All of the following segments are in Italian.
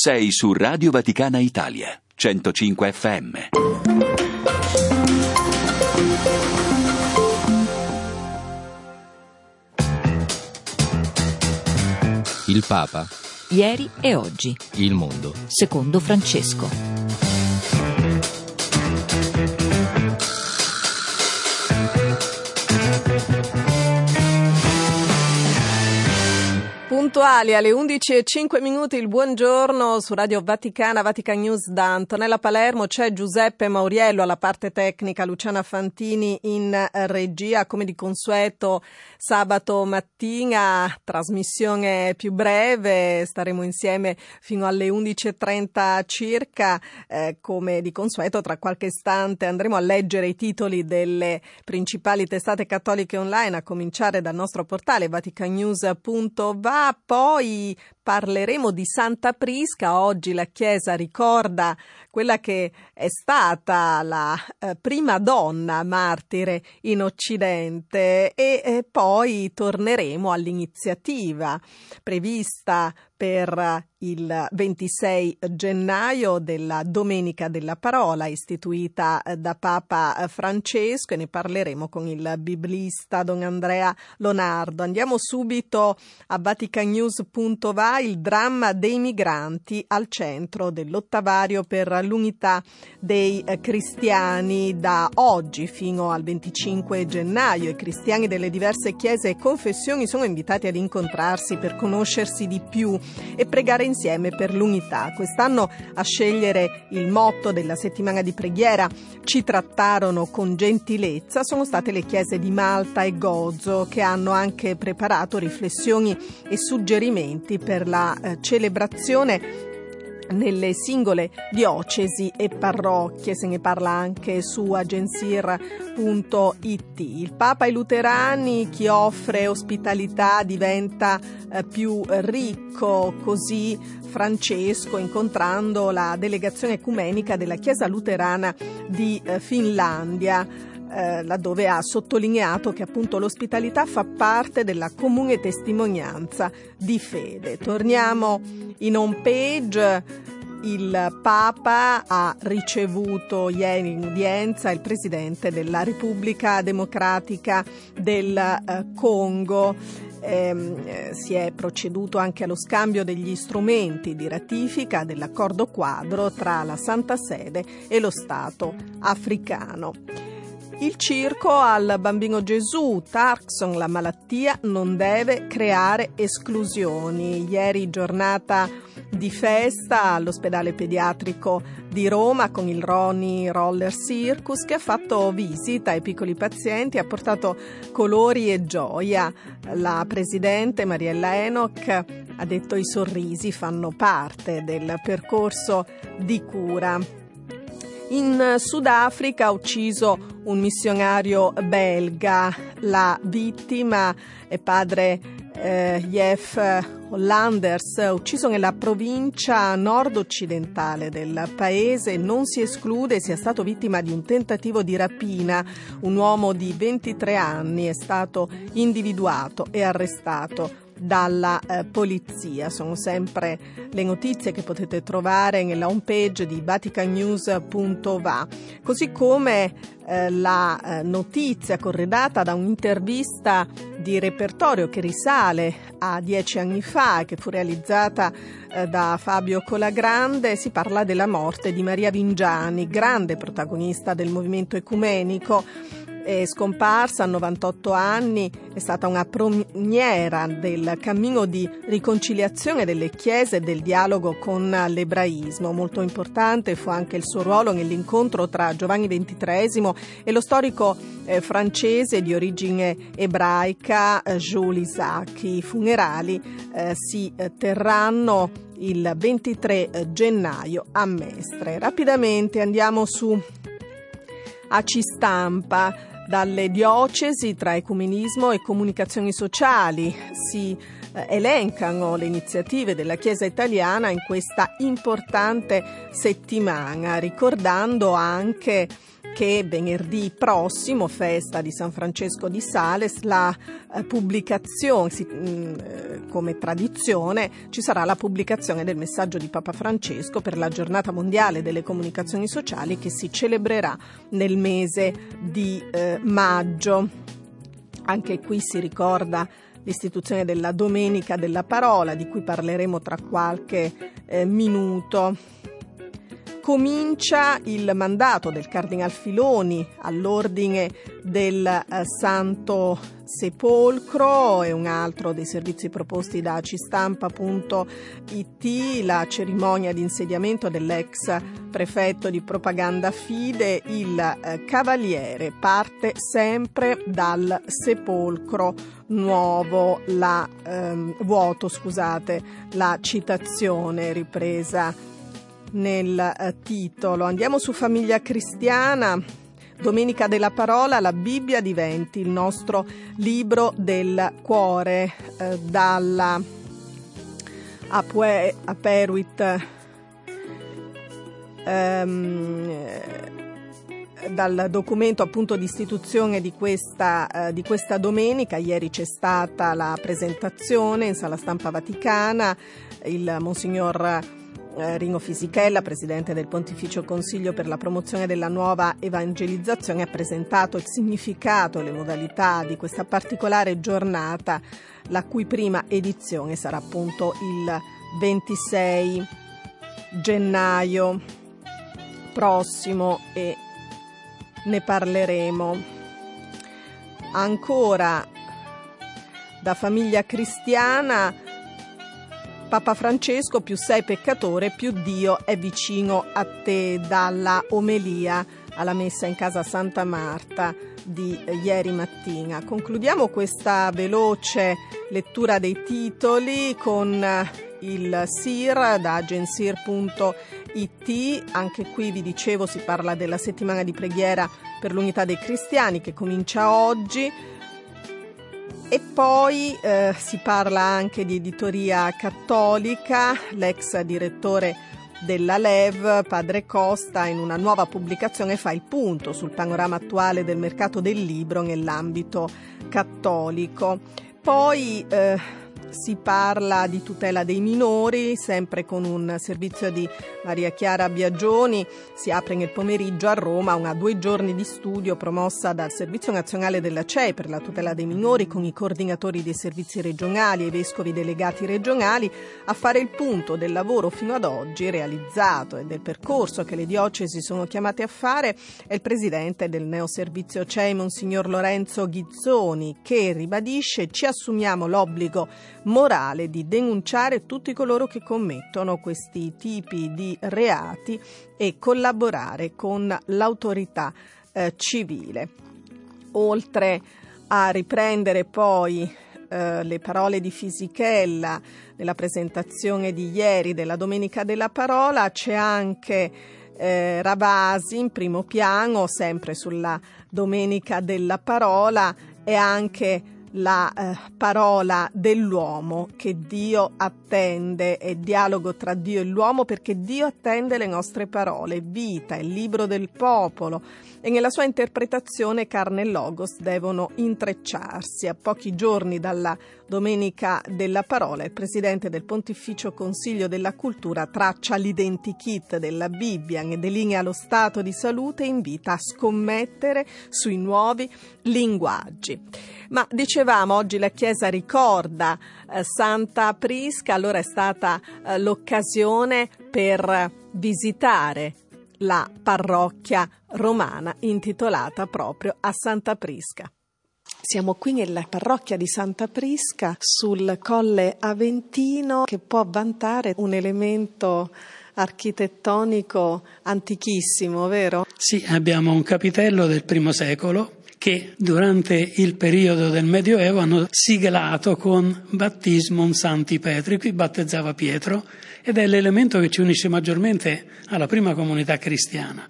Sei su Radio Vaticana Italia, 105 FM. Il Papa, Ieri e oggi, il mondo. secondo Francesco. Puntuali alle 11 e 5 minuti il buongiorno su Radio Vaticana, Vatican News da Antonella Palermo, c'è Giuseppe Mauriello alla parte tecnica, Luciana Fantini in regia, come di consueto sabato mattina, trasmissione più breve, staremo insieme fino alle 11.30 circa, eh, come di consueto tra qualche istante andremo a leggere i titoli delle principali testate cattoliche online, a cominciare dal nostro portale vaticanews.va poi parleremo di Santa Prisca. Oggi la Chiesa ricorda quella che è stata la eh, prima donna martire in Occidente e eh, poi torneremo all'iniziativa prevista per il 26 gennaio della Domenica della Parola istituita eh, da Papa Francesco e ne parleremo con il biblista Don Andrea Lonardo. Andiamo subito a vaticanews.va il dramma dei migranti al centro dell'ottavario per l'unità dei eh, cristiani da oggi fino al 25 gennaio. I cristiani delle diverse chiese e confessioni sono invitati ad incontrarsi per conoscersi di più e pregare insieme per l'unità. Quest'anno a scegliere il motto della settimana di preghiera ci trattarono con gentilezza sono state le chiese di Malta e Gozo che hanno anche preparato riflessioni e suggerimenti per la eh, celebrazione nelle singole diocesi e parrocchie, se ne parla anche su agensir.it. Il Papa ai luterani, chi offre ospitalità diventa eh, più ricco, così Francesco incontrando la delegazione ecumenica della Chiesa luterana di eh, Finlandia eh, laddove ha sottolineato che appunto l'ospitalità fa parte della comune testimonianza di fede. Torniamo in home page. Il Papa ha ricevuto ieri in udienza il Presidente della Repubblica Democratica del eh, Congo. Ehm, eh, si è proceduto anche allo scambio degli strumenti di ratifica dell'accordo quadro tra la Santa Sede e lo Stato africano. Il circo al bambino Gesù, Tarkson, la malattia non deve creare esclusioni. Ieri giornata di festa all'ospedale pediatrico di Roma con il Roni Roller Circus che ha fatto visita ai piccoli pazienti, ha portato colori e gioia. La presidente Mariella Enoch ha detto i sorrisi fanno parte del percorso di cura. In Sudafrica ha ucciso un missionario belga. La vittima è padre eh, Jeff Hollanders, ucciso nella provincia nord-occidentale del paese. Non si esclude sia stato vittima di un tentativo di rapina. Un uomo di 23 anni è stato individuato e arrestato dalla eh, polizia. Sono sempre le notizie che potete trovare nella homepage di vaticanews.va, così come eh, la eh, notizia corredata da un'intervista di repertorio che risale a dieci anni fa e che fu realizzata eh, da Fabio Colagrande, si parla della morte di Maria Vingiani, grande protagonista del movimento ecumenico è scomparsa a 98 anni, è stata una proniera del cammino di riconciliazione delle chiese e del dialogo con l'ebraismo. Molto importante fu anche il suo ruolo nell'incontro tra Giovanni XXIII e lo storico eh, francese di origine ebraica eh, Jules Isaac. I funerali eh, si eh, terranno il 23 eh, gennaio a Mestre. Rapidamente andiamo su AC Stampa dalle diocesi tra ecumenismo e comunicazioni sociali. Si eh, elencano le iniziative della Chiesa italiana in questa importante settimana, ricordando anche che venerdì prossimo, festa di San Francesco di Sales, la eh, pubblicazione, mm, eh, come tradizione, ci sarà la pubblicazione del messaggio di Papa Francesco per la giornata mondiale delle comunicazioni sociali che si celebrerà nel mese di eh, maggio. Anche qui si ricorda l'istituzione della Domenica della Parola, di cui parleremo tra qualche minuto comincia il mandato del Cardinal Filoni all'ordine del eh, Santo Sepolcro. E un altro dei servizi proposti da cistampa.it, la cerimonia di insediamento dell'ex prefetto di propaganda Fide, il eh, Cavaliere. Parte sempre dal sepolcro nuovo, la, ehm, vuoto, scusate, la citazione ripresa nel eh, titolo. Andiamo su Famiglia Cristiana. Domenica della Parola, la Bibbia diventi il nostro libro del cuore eh, dalla Apue, Aperuit ehm, dal documento appunto di istituzione di questa, eh, di questa domenica. Ieri c'è stata la presentazione in sala stampa vaticana, il Monsignor eh, Ringo Fisichella, presidente del Pontificio Consiglio per la promozione della nuova evangelizzazione, ha presentato il significato e le modalità di questa particolare giornata, la cui prima edizione sarà appunto il 26 gennaio prossimo e ne parleremo. Ancora da famiglia cristiana Papa Francesco più sei peccatore più Dio è vicino a te dalla omelia alla messa in casa Santa Marta di ieri mattina. Concludiamo questa veloce lettura dei titoli con il SIR da agensir.it. Anche qui vi dicevo si parla della settimana di preghiera per l'unità dei cristiani che comincia oggi. E poi eh, si parla anche di editoria cattolica, l'ex direttore della LEV, padre Costa, in una nuova pubblicazione fa il punto sul panorama attuale del mercato del libro nell'ambito cattolico. Poi eh, si parla di tutela dei minori, sempre con un servizio di Maria Chiara Biagioni. Si apre nel pomeriggio a Roma una due giorni di studio promossa dal Servizio Nazionale della CEI per la tutela dei minori con i coordinatori dei servizi regionali e i vescovi delegati regionali a fare il punto del lavoro fino ad oggi realizzato e del percorso che le diocesi sono chiamate a fare è il presidente del neoservizio CEI, Monsignor Lorenzo Ghizzoni, che ribadisce ci assumiamo l'obbligo morale di denunciare tutti coloro che commettono questi tipi di reati e collaborare con l'autorità eh, civile. Oltre a riprendere poi eh, le parole di Fisichella nella presentazione di ieri della Domenica della Parola, c'è anche eh, Ravasi in primo piano, sempre sulla Domenica della Parola e anche la eh, parola dell'uomo che Dio attende è dialogo tra Dio e l'uomo perché Dio attende le nostre parole, vita, il libro del popolo e nella sua interpretazione carne e logos devono intrecciarsi. A pochi giorni dalla Domenica della Parola il presidente del Pontificio Consiglio della Cultura traccia l'identikit della Bibbia e delinea lo stato di salute e invita a scommettere sui nuovi linguaggi. Ma dicevamo, oggi la Chiesa ricorda eh, Santa Prisca, allora è stata eh, l'occasione per visitare la parrocchia romana intitolata proprio a Santa Prisca. Siamo qui nella parrocchia di Santa Prisca sul Colle Aventino che può vantare un elemento architettonico antichissimo, vero? Sì, abbiamo un capitello del primo secolo che durante il periodo del Medioevo hanno siglato con Battismum Santi Petri, qui battezzava Pietro ed è l'elemento che ci unisce maggiormente alla prima comunità cristiana,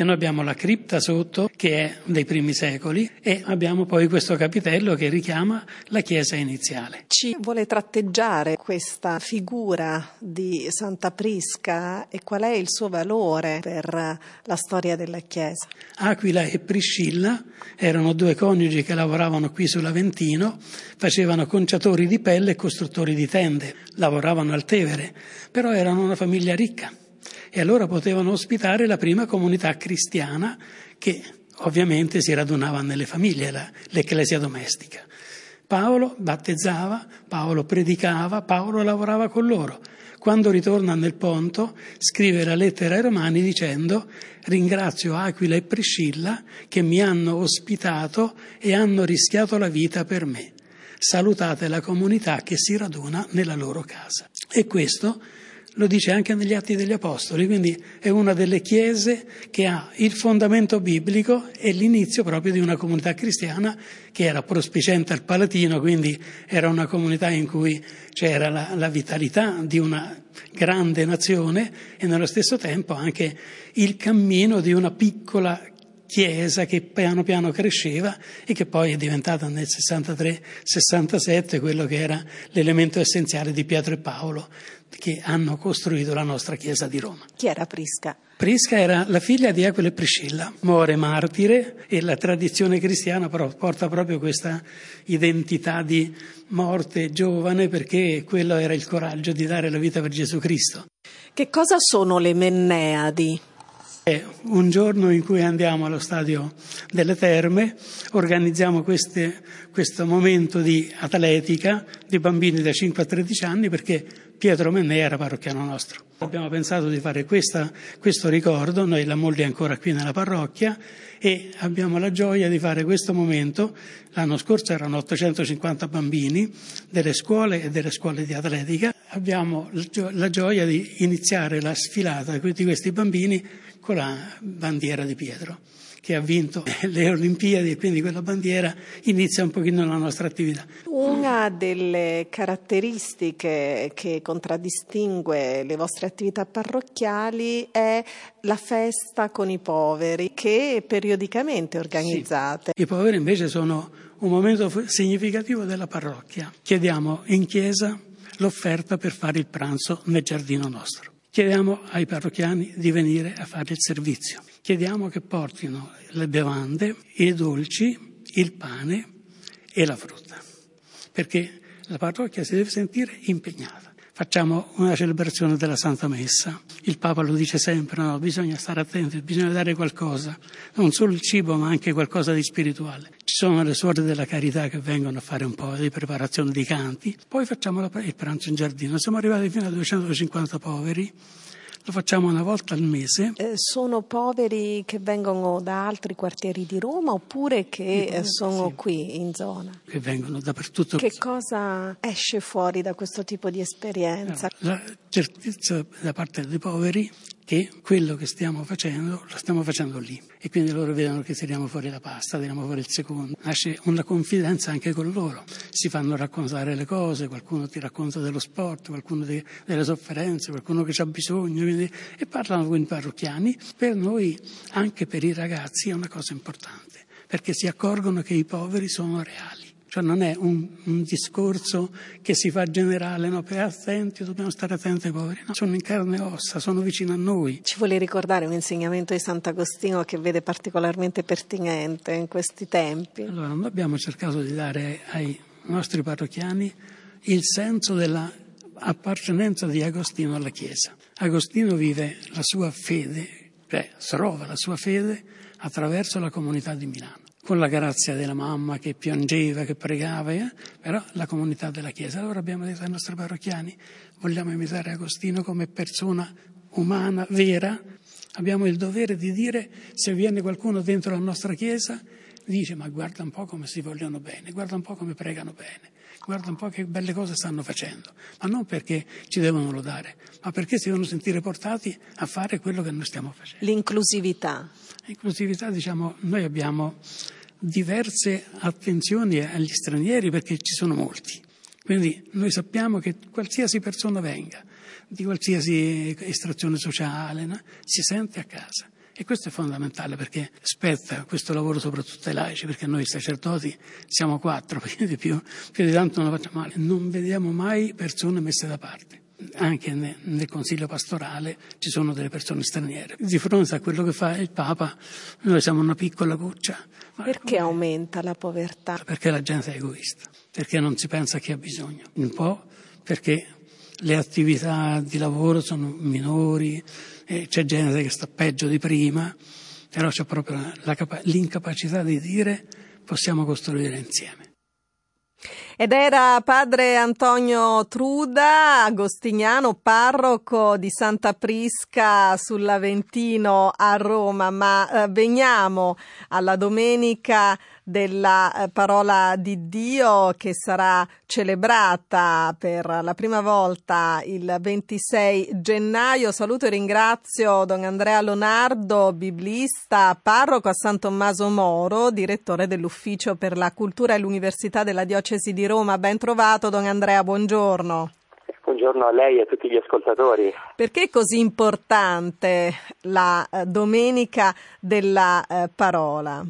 che noi abbiamo la cripta sotto, che è dei primi secoli, e abbiamo poi questo capitello che richiama la chiesa iniziale. Ci vuole tratteggiare questa figura di Santa Prisca e qual è il suo valore per la storia della chiesa? Aquila e Priscilla erano due coniugi che lavoravano qui sull'Aventino, facevano conciatori di pelle e costruttori di tende, lavoravano al Tevere, però erano una famiglia ricca e allora potevano ospitare la prima comunità cristiana che ovviamente si radunava nelle famiglie, la, l'ecclesia domestica. Paolo battezzava, Paolo predicava, Paolo lavorava con loro. Quando ritorna nel Ponto scrive la lettera ai Romani dicendo ringrazio Aquila e Priscilla che mi hanno ospitato e hanno rischiato la vita per me. Salutate la comunità che si raduna nella loro casa. E questo lo dice anche negli Atti degli Apostoli, quindi è una delle chiese che ha il fondamento biblico e l'inizio proprio di una comunità cristiana che era prospicente al Palatino, quindi era una comunità in cui c'era la, la vitalità di una grande nazione e nello stesso tempo anche il cammino di una piccola chiesa che piano piano cresceva e che poi è diventata nel 63-67 quello che era l'elemento essenziale di Pietro e Paolo che hanno costruito la nostra chiesa di Roma. Chi era Prisca? Prisca era la figlia di Aquila e Priscilla, muore martire e la tradizione cristiana porta proprio questa identità di morte giovane perché quello era il coraggio di dare la vita per Gesù Cristo. Che cosa sono le Menneadi? Un giorno in cui andiamo allo stadio delle terme, organizziamo queste, questo momento di atletica di bambini da 5 a 13 anni perché Pietro Mennea era parrocchiano nostro. Abbiamo pensato di fare questa, questo ricordo, noi la moglie è ancora qui nella parrocchia e abbiamo la gioia di fare questo momento. L'anno scorso erano 850 bambini delle scuole e delle scuole di atletica. Abbiamo la gioia di iniziare la sfilata di questi bambini con la bandiera di Pietro che ha vinto le Olimpiadi e quindi quella bandiera inizia un pochino la nostra attività. Una delle caratteristiche che contraddistingue le vostre attività parrocchiali è la festa con i poveri che periodicamente organizzate. Sì. I poveri invece sono un momento significativo della parrocchia. Chiediamo in chiesa l'offerta per fare il pranzo nel giardino nostro. Chiediamo ai parrocchiani di venire a fare il servizio. Chiediamo che portino le bevande, i dolci, il pane e la frutta, perché la parrocchia si deve sentire impegnata. Facciamo una celebrazione della Santa Messa. Il Papa lo dice sempre, no? bisogna stare attenti, bisogna dare qualcosa, non solo il cibo ma anche qualcosa di spirituale. Ci sono le suore della carità che vengono a fare un po' di preparazione di canti, poi facciamo il pranzo in giardino. Siamo arrivati fino a 250 poveri lo facciamo una volta al mese. Eh, sono poveri che vengono da altri quartieri di Roma oppure che eh, sono sì. qui in zona? Che vengono dappertutto. Che cosa esce fuori da questo tipo di esperienza? La certezza da parte dei poveri che quello che stiamo facendo lo stiamo facendo lì e quindi loro vedono che tiriamo fuori la pasta, tiriamo fuori il secondo. Nasce una confidenza anche con loro, si fanno raccontare le cose, qualcuno ti racconta dello sport, qualcuno de, delle sofferenze, qualcuno che ha bisogno quindi, e parlano con i parrocchiani. Per noi, anche per i ragazzi, è una cosa importante perché si accorgono che i poveri sono reali. Cioè non è un, un, discorso che si fa generale, no? Per attenti, dobbiamo stare attenti ai poveri. No, sono in carne e ossa, sono vicino a noi. Ci vuole ricordare un insegnamento di Sant'Agostino che vede particolarmente pertinente in questi tempi? Allora, noi abbiamo cercato di dare ai nostri parrocchiani il senso della appartenenza di Agostino alla Chiesa. Agostino vive la sua fede, cioè trova la sua fede attraverso la comunità di Milano con la grazia della mamma che piangeva, che pregava, eh? però la comunità della Chiesa. Allora abbiamo detto ai nostri parrocchiani, vogliamo imitare Agostino come persona umana, vera, abbiamo il dovere di dire se viene qualcuno dentro la nostra Chiesa, dice ma guarda un po' come si vogliono bene, guarda un po' come pregano bene, guarda un po' che belle cose stanno facendo, ma non perché ci devono lodare, ma perché si devono sentire portati a fare quello che noi stiamo facendo. L'inclusività. L'inclusività, diciamo, noi abbiamo diverse attenzioni agli stranieri perché ci sono molti. Quindi noi sappiamo che qualsiasi persona venga, di qualsiasi estrazione sociale, no? si sente a casa E questo è fondamentale perché spetta questo lavoro soprattutto ai laici, perché noi sacerdoti siamo quattro, più di più, più di tanto non lo facciamo male. Non vediamo mai persone messe da parte anche nel consiglio pastorale ci sono delle persone straniere. Di fronte a quello che fa il Papa, noi siamo una piccola goccia. Perché aumenta la povertà? Perché la gente è egoista, perché non si pensa a chi ha bisogno. Un po' perché le attività di lavoro sono minori, c'è gente che sta peggio di prima, però c'è proprio la, l'incapacità di dire possiamo costruire insieme. Ed era padre Antonio Truda, agostiniano, parroco di Santa Prisca sull'Aventino a Roma, ma eh, veniamo alla domenica della eh, parola di Dio che sarà celebrata per la prima volta il 26 gennaio. Saluto e ringrazio Don Andrea Lonardo, biblista, parroco a San Tommaso Moro, direttore dell'Ufficio per la Cultura e l'Università della Diocesi di Roma. Ben trovato Don Andrea, buongiorno. Buongiorno a lei e a tutti gli ascoltatori. Perché è così importante la eh, domenica della eh, parola?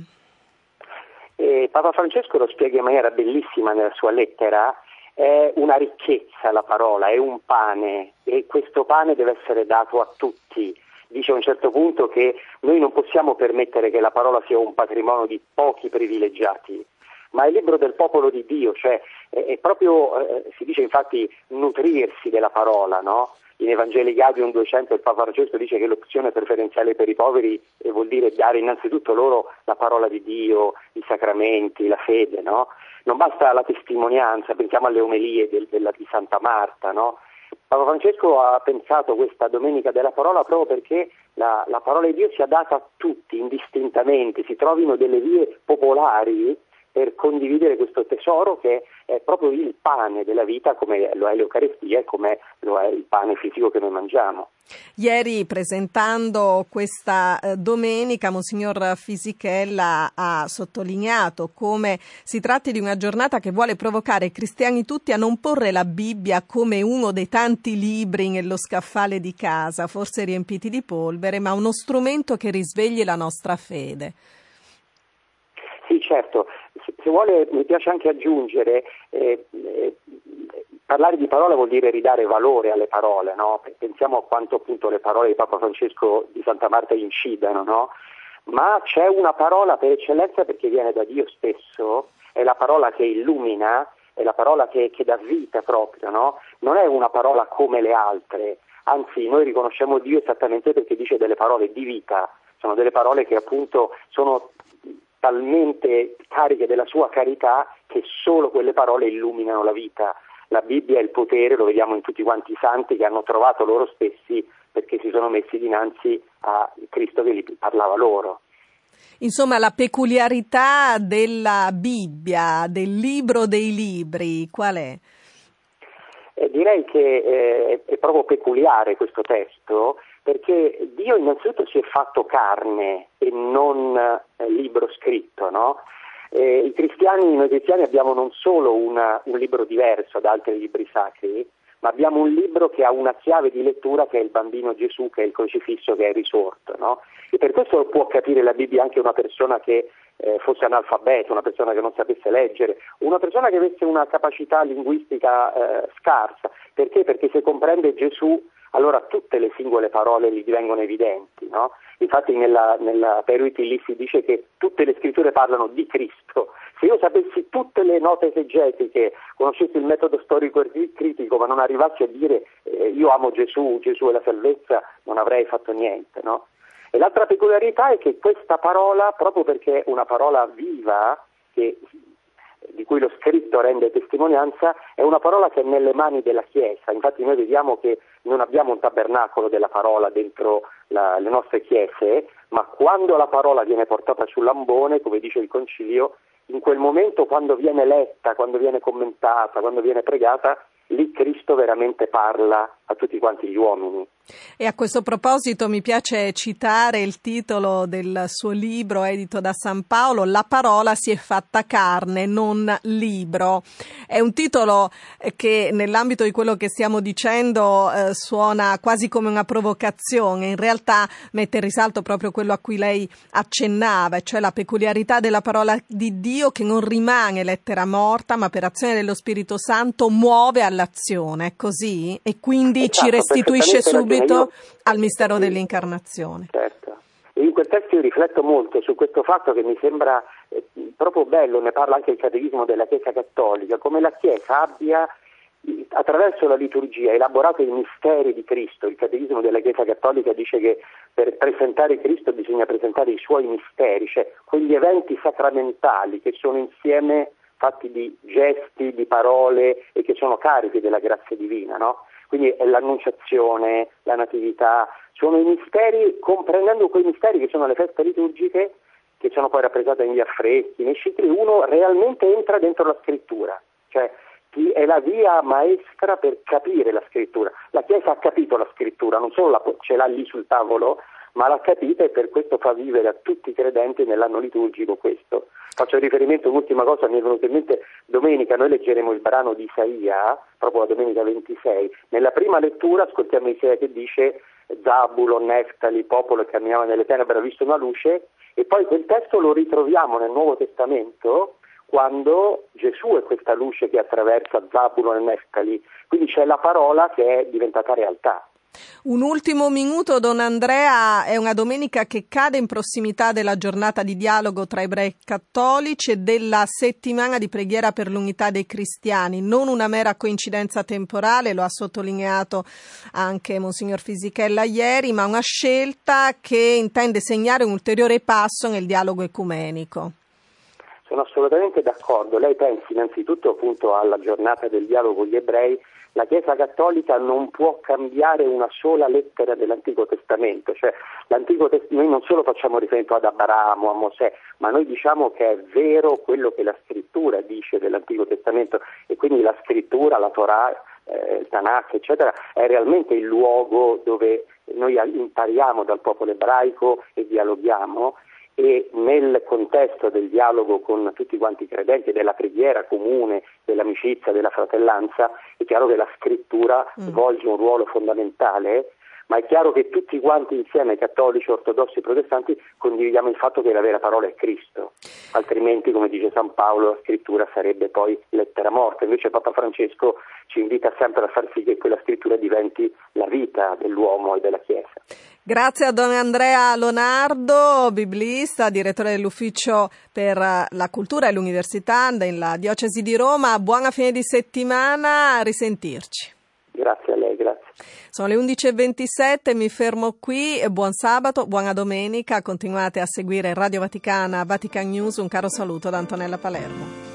E Papa Francesco lo spiega in maniera bellissima nella sua lettera, è una ricchezza la parola, è un pane e questo pane deve essere dato a tutti. Dice a un certo punto che noi non possiamo permettere che la parola sia un patrimonio di pochi privilegiati, ma è libro del popolo di Dio, cioè è, proprio, eh, si dice infatti, nutrirsi della parola, no? in Evangeli Gaudium 200 il Papa Francesco dice che l'opzione preferenziale per i poveri eh, vuol dire dare innanzitutto loro la parola di Dio, i sacramenti, la fede, no? Non basta la testimonianza, pensiamo alle omelie del, della, di Santa Marta, no? Papa Francesco ha pensato questa Domenica della Parola proprio perché la, la parola di Dio sia data a tutti indistintamente, si trovino delle vie popolari per condividere questo tesoro che è proprio il pane della vita come lo è l'Eucaristia e come lo è il pane fisico che noi mangiamo. Ieri presentando questa eh, domenica Monsignor Fisichella ha sottolineato come si tratti di una giornata che vuole provocare i cristiani tutti a non porre la Bibbia come uno dei tanti libri nello scaffale di casa, forse riempiti di polvere, ma uno strumento che risvegli la nostra fede. Sì, certo, se vuole mi piace anche aggiungere, eh, eh, parlare di parola vuol dire ridare valore alle parole, no? pensiamo a quanto appunto le parole di Papa Francesco di Santa Marta incidano, no? ma c'è una parola per eccellenza perché viene da Dio stesso, è la parola che illumina, è la parola che, che dà vita proprio, no? non è una parola come le altre, anzi noi riconosciamo Dio esattamente perché dice delle parole di vita, sono delle parole che appunto sono talmente cariche della sua carità che solo quelle parole illuminano la vita. La Bibbia è il potere, lo vediamo in tutti quanti i santi che hanno trovato loro stessi perché si sono messi dinanzi a Cristo che gli parlava loro. Insomma, la peculiarità della Bibbia, del libro dei libri, qual è? Eh, direi che eh, è proprio peculiare questo testo perché Dio innanzitutto si è fatto carne e non eh, libro scritto, no? eh, I cristiani, noi cristiani abbiamo non solo una, un libro diverso da altri libri sacri, ma abbiamo un libro che ha una chiave di lettura che è il bambino Gesù, che è il crocifisso che è risorto, no? E per questo può capire la Bibbia anche una persona che eh, fosse analfabeta, una persona che non sapesse leggere, una persona che avesse una capacità linguistica eh, scarsa. Perché? Perché se comprende Gesù allora tutte le singole parole gli divengono evidenti. No? Infatti nella, nella Peruiti lì si dice che tutte le scritture parlano di Cristo. Se io sapessi tutte le note esegetiche, conoscessi il metodo storico e critico, ma non arrivassi a dire eh, io amo Gesù, Gesù è la salvezza, non avrei fatto niente. No? E l'altra peculiarità è che questa parola, proprio perché è una parola viva, che di cui lo scritto rende testimonianza, è una parola che è nelle mani della Chiesa. Infatti noi vediamo che non abbiamo un tabernacolo della parola dentro la, le nostre chiese, ma quando la parola viene portata sull'ambone, come dice il Concilio, in quel momento quando viene letta, quando viene commentata, quando viene pregata, lì Cristo veramente parla a tutti quanti gli uomini. E a questo proposito mi piace citare il titolo del suo libro edito da San Paolo, La parola si è fatta carne, non libro. È un titolo che nell'ambito di quello che stiamo dicendo eh, suona quasi come una provocazione, in realtà mette in risalto proprio quello a cui lei accennava, cioè la peculiarità della parola di Dio che non rimane lettera morta, ma per azione dello Spirito Santo muove all'azione, è così? E quindi Esatto, ci restituisce subito io... al mistero dell'incarnazione. Certo. In quel testo io rifletto molto su questo fatto che mi sembra eh, proprio bello, ne parla anche il Catechismo della Chiesa Cattolica, come la Chiesa abbia attraverso la liturgia elaborato i misteri di Cristo. Il Catechismo della Chiesa Cattolica dice che per presentare Cristo bisogna presentare i suoi misteri, cioè quegli eventi sacramentali che sono insieme fatti di gesti, di parole e che sono carichi della grazia divina, no? Quindi è l'annunciazione, la natività, sono i misteri, comprendendo quei misteri che sono le feste liturgiche, che sono poi rappresentate negli affreschi, nei cicli, uno realmente entra dentro la scrittura, cioè è la via maestra per capire la scrittura. La Chiesa ha capito la scrittura, non solo la, ce l'ha lì sul tavolo, ma l'ha capita e per questo fa vivere a tutti i credenti nell'anno liturgico questo. Faccio riferimento a un'ultima cosa, mi è venuto in mente domenica, noi leggeremo il brano di Isaia, proprio la domenica 26. Nella prima lettura ascoltiamo Isaia che dice Zabulo, Neftali, popolo che camminava nelle tenebre ha visto una luce e poi quel testo lo ritroviamo nel Nuovo Testamento quando Gesù è questa luce che attraversa Zabulo e Neftali, quindi c'è la parola che è diventata realtà. Un ultimo minuto, Don Andrea, è una domenica che cade in prossimità della giornata di dialogo tra ebrei cattolici e della settimana di preghiera per l'unità dei cristiani. Non una mera coincidenza temporale, lo ha sottolineato anche Monsignor Fisichella ieri, ma una scelta che intende segnare un ulteriore passo nel dialogo ecumenico. Sono assolutamente d'accordo. Lei pensi innanzitutto alla giornata del dialogo con gli ebrei la Chiesa Cattolica non può cambiare una sola lettera dell'Antico Testamento, cioè Test- noi non solo facciamo riferimento ad Abramo, a Mosè, ma noi diciamo che è vero quello che la scrittura dice dell'Antico Testamento e quindi la scrittura, la Torah, eh, il Tanakh, eccetera, è realmente il luogo dove noi impariamo dal popolo ebraico e dialoghiamo e nel contesto del dialogo con tutti quanti i credenti, della preghiera comune, dell'amicizia, della fratellanza, è chiaro che la scrittura mm. svolge un ruolo fondamentale ma è chiaro che tutti quanti insieme, cattolici, ortodossi protestanti, condividiamo il fatto che la vera parola è Cristo, altrimenti, come dice San Paolo, la scrittura sarebbe poi lettera morta. Invece Papa Francesco ci invita sempre a far sì che quella scrittura diventi la vita dell'uomo e della Chiesa. Grazie a Don Andrea Lonardo, biblista, direttore dell'Ufficio per la Cultura e l'Università nella Diocesi di Roma. Buona fine di settimana, a risentirci. Grazie a lei, grazie. Sono le 11.27, mi fermo qui. Buon sabato, buona domenica. Continuate a seguire Radio Vaticana, Vatican News. Un caro saluto da Antonella Palermo.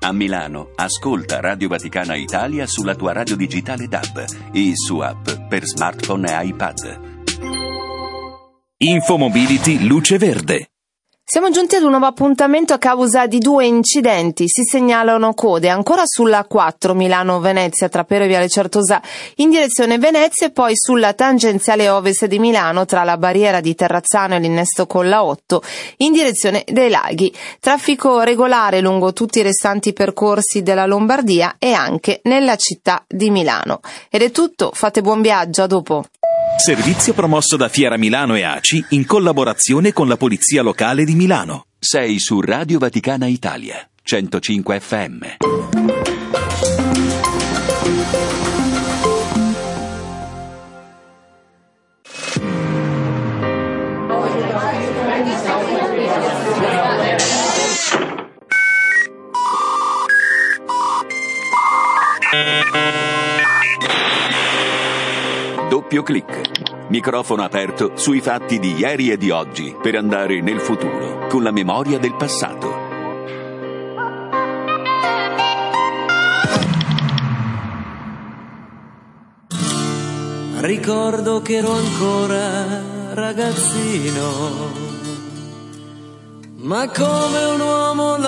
A Milano, ascolta Radio Vaticana Italia sulla tua radio digitale DAB e su app per smartphone e iPad. Infomobility Luce Verde. Siamo giunti ad un nuovo appuntamento a causa di due incidenti. Si segnalano code ancora sulla 4 Milano-Venezia tra Pero e Viale Certosa in direzione Venezia e poi sulla tangenziale ovest di Milano tra la barriera di Terrazzano e l'innesto con la 8 in direzione dei laghi. Traffico regolare lungo tutti i restanti percorsi della Lombardia e anche nella città di Milano. Ed è tutto, fate buon viaggio, a dopo. Servizio promosso da Fiera Milano e ACI in collaborazione con la Polizia Locale di Milano. Sei su Radio Vaticana Italia, 105 FM. Doppio clic. Microfono aperto sui fatti di ieri e di oggi per andare nel futuro con la memoria del passato. Ricordo che ero ancora ragazzino, ma come un uomo la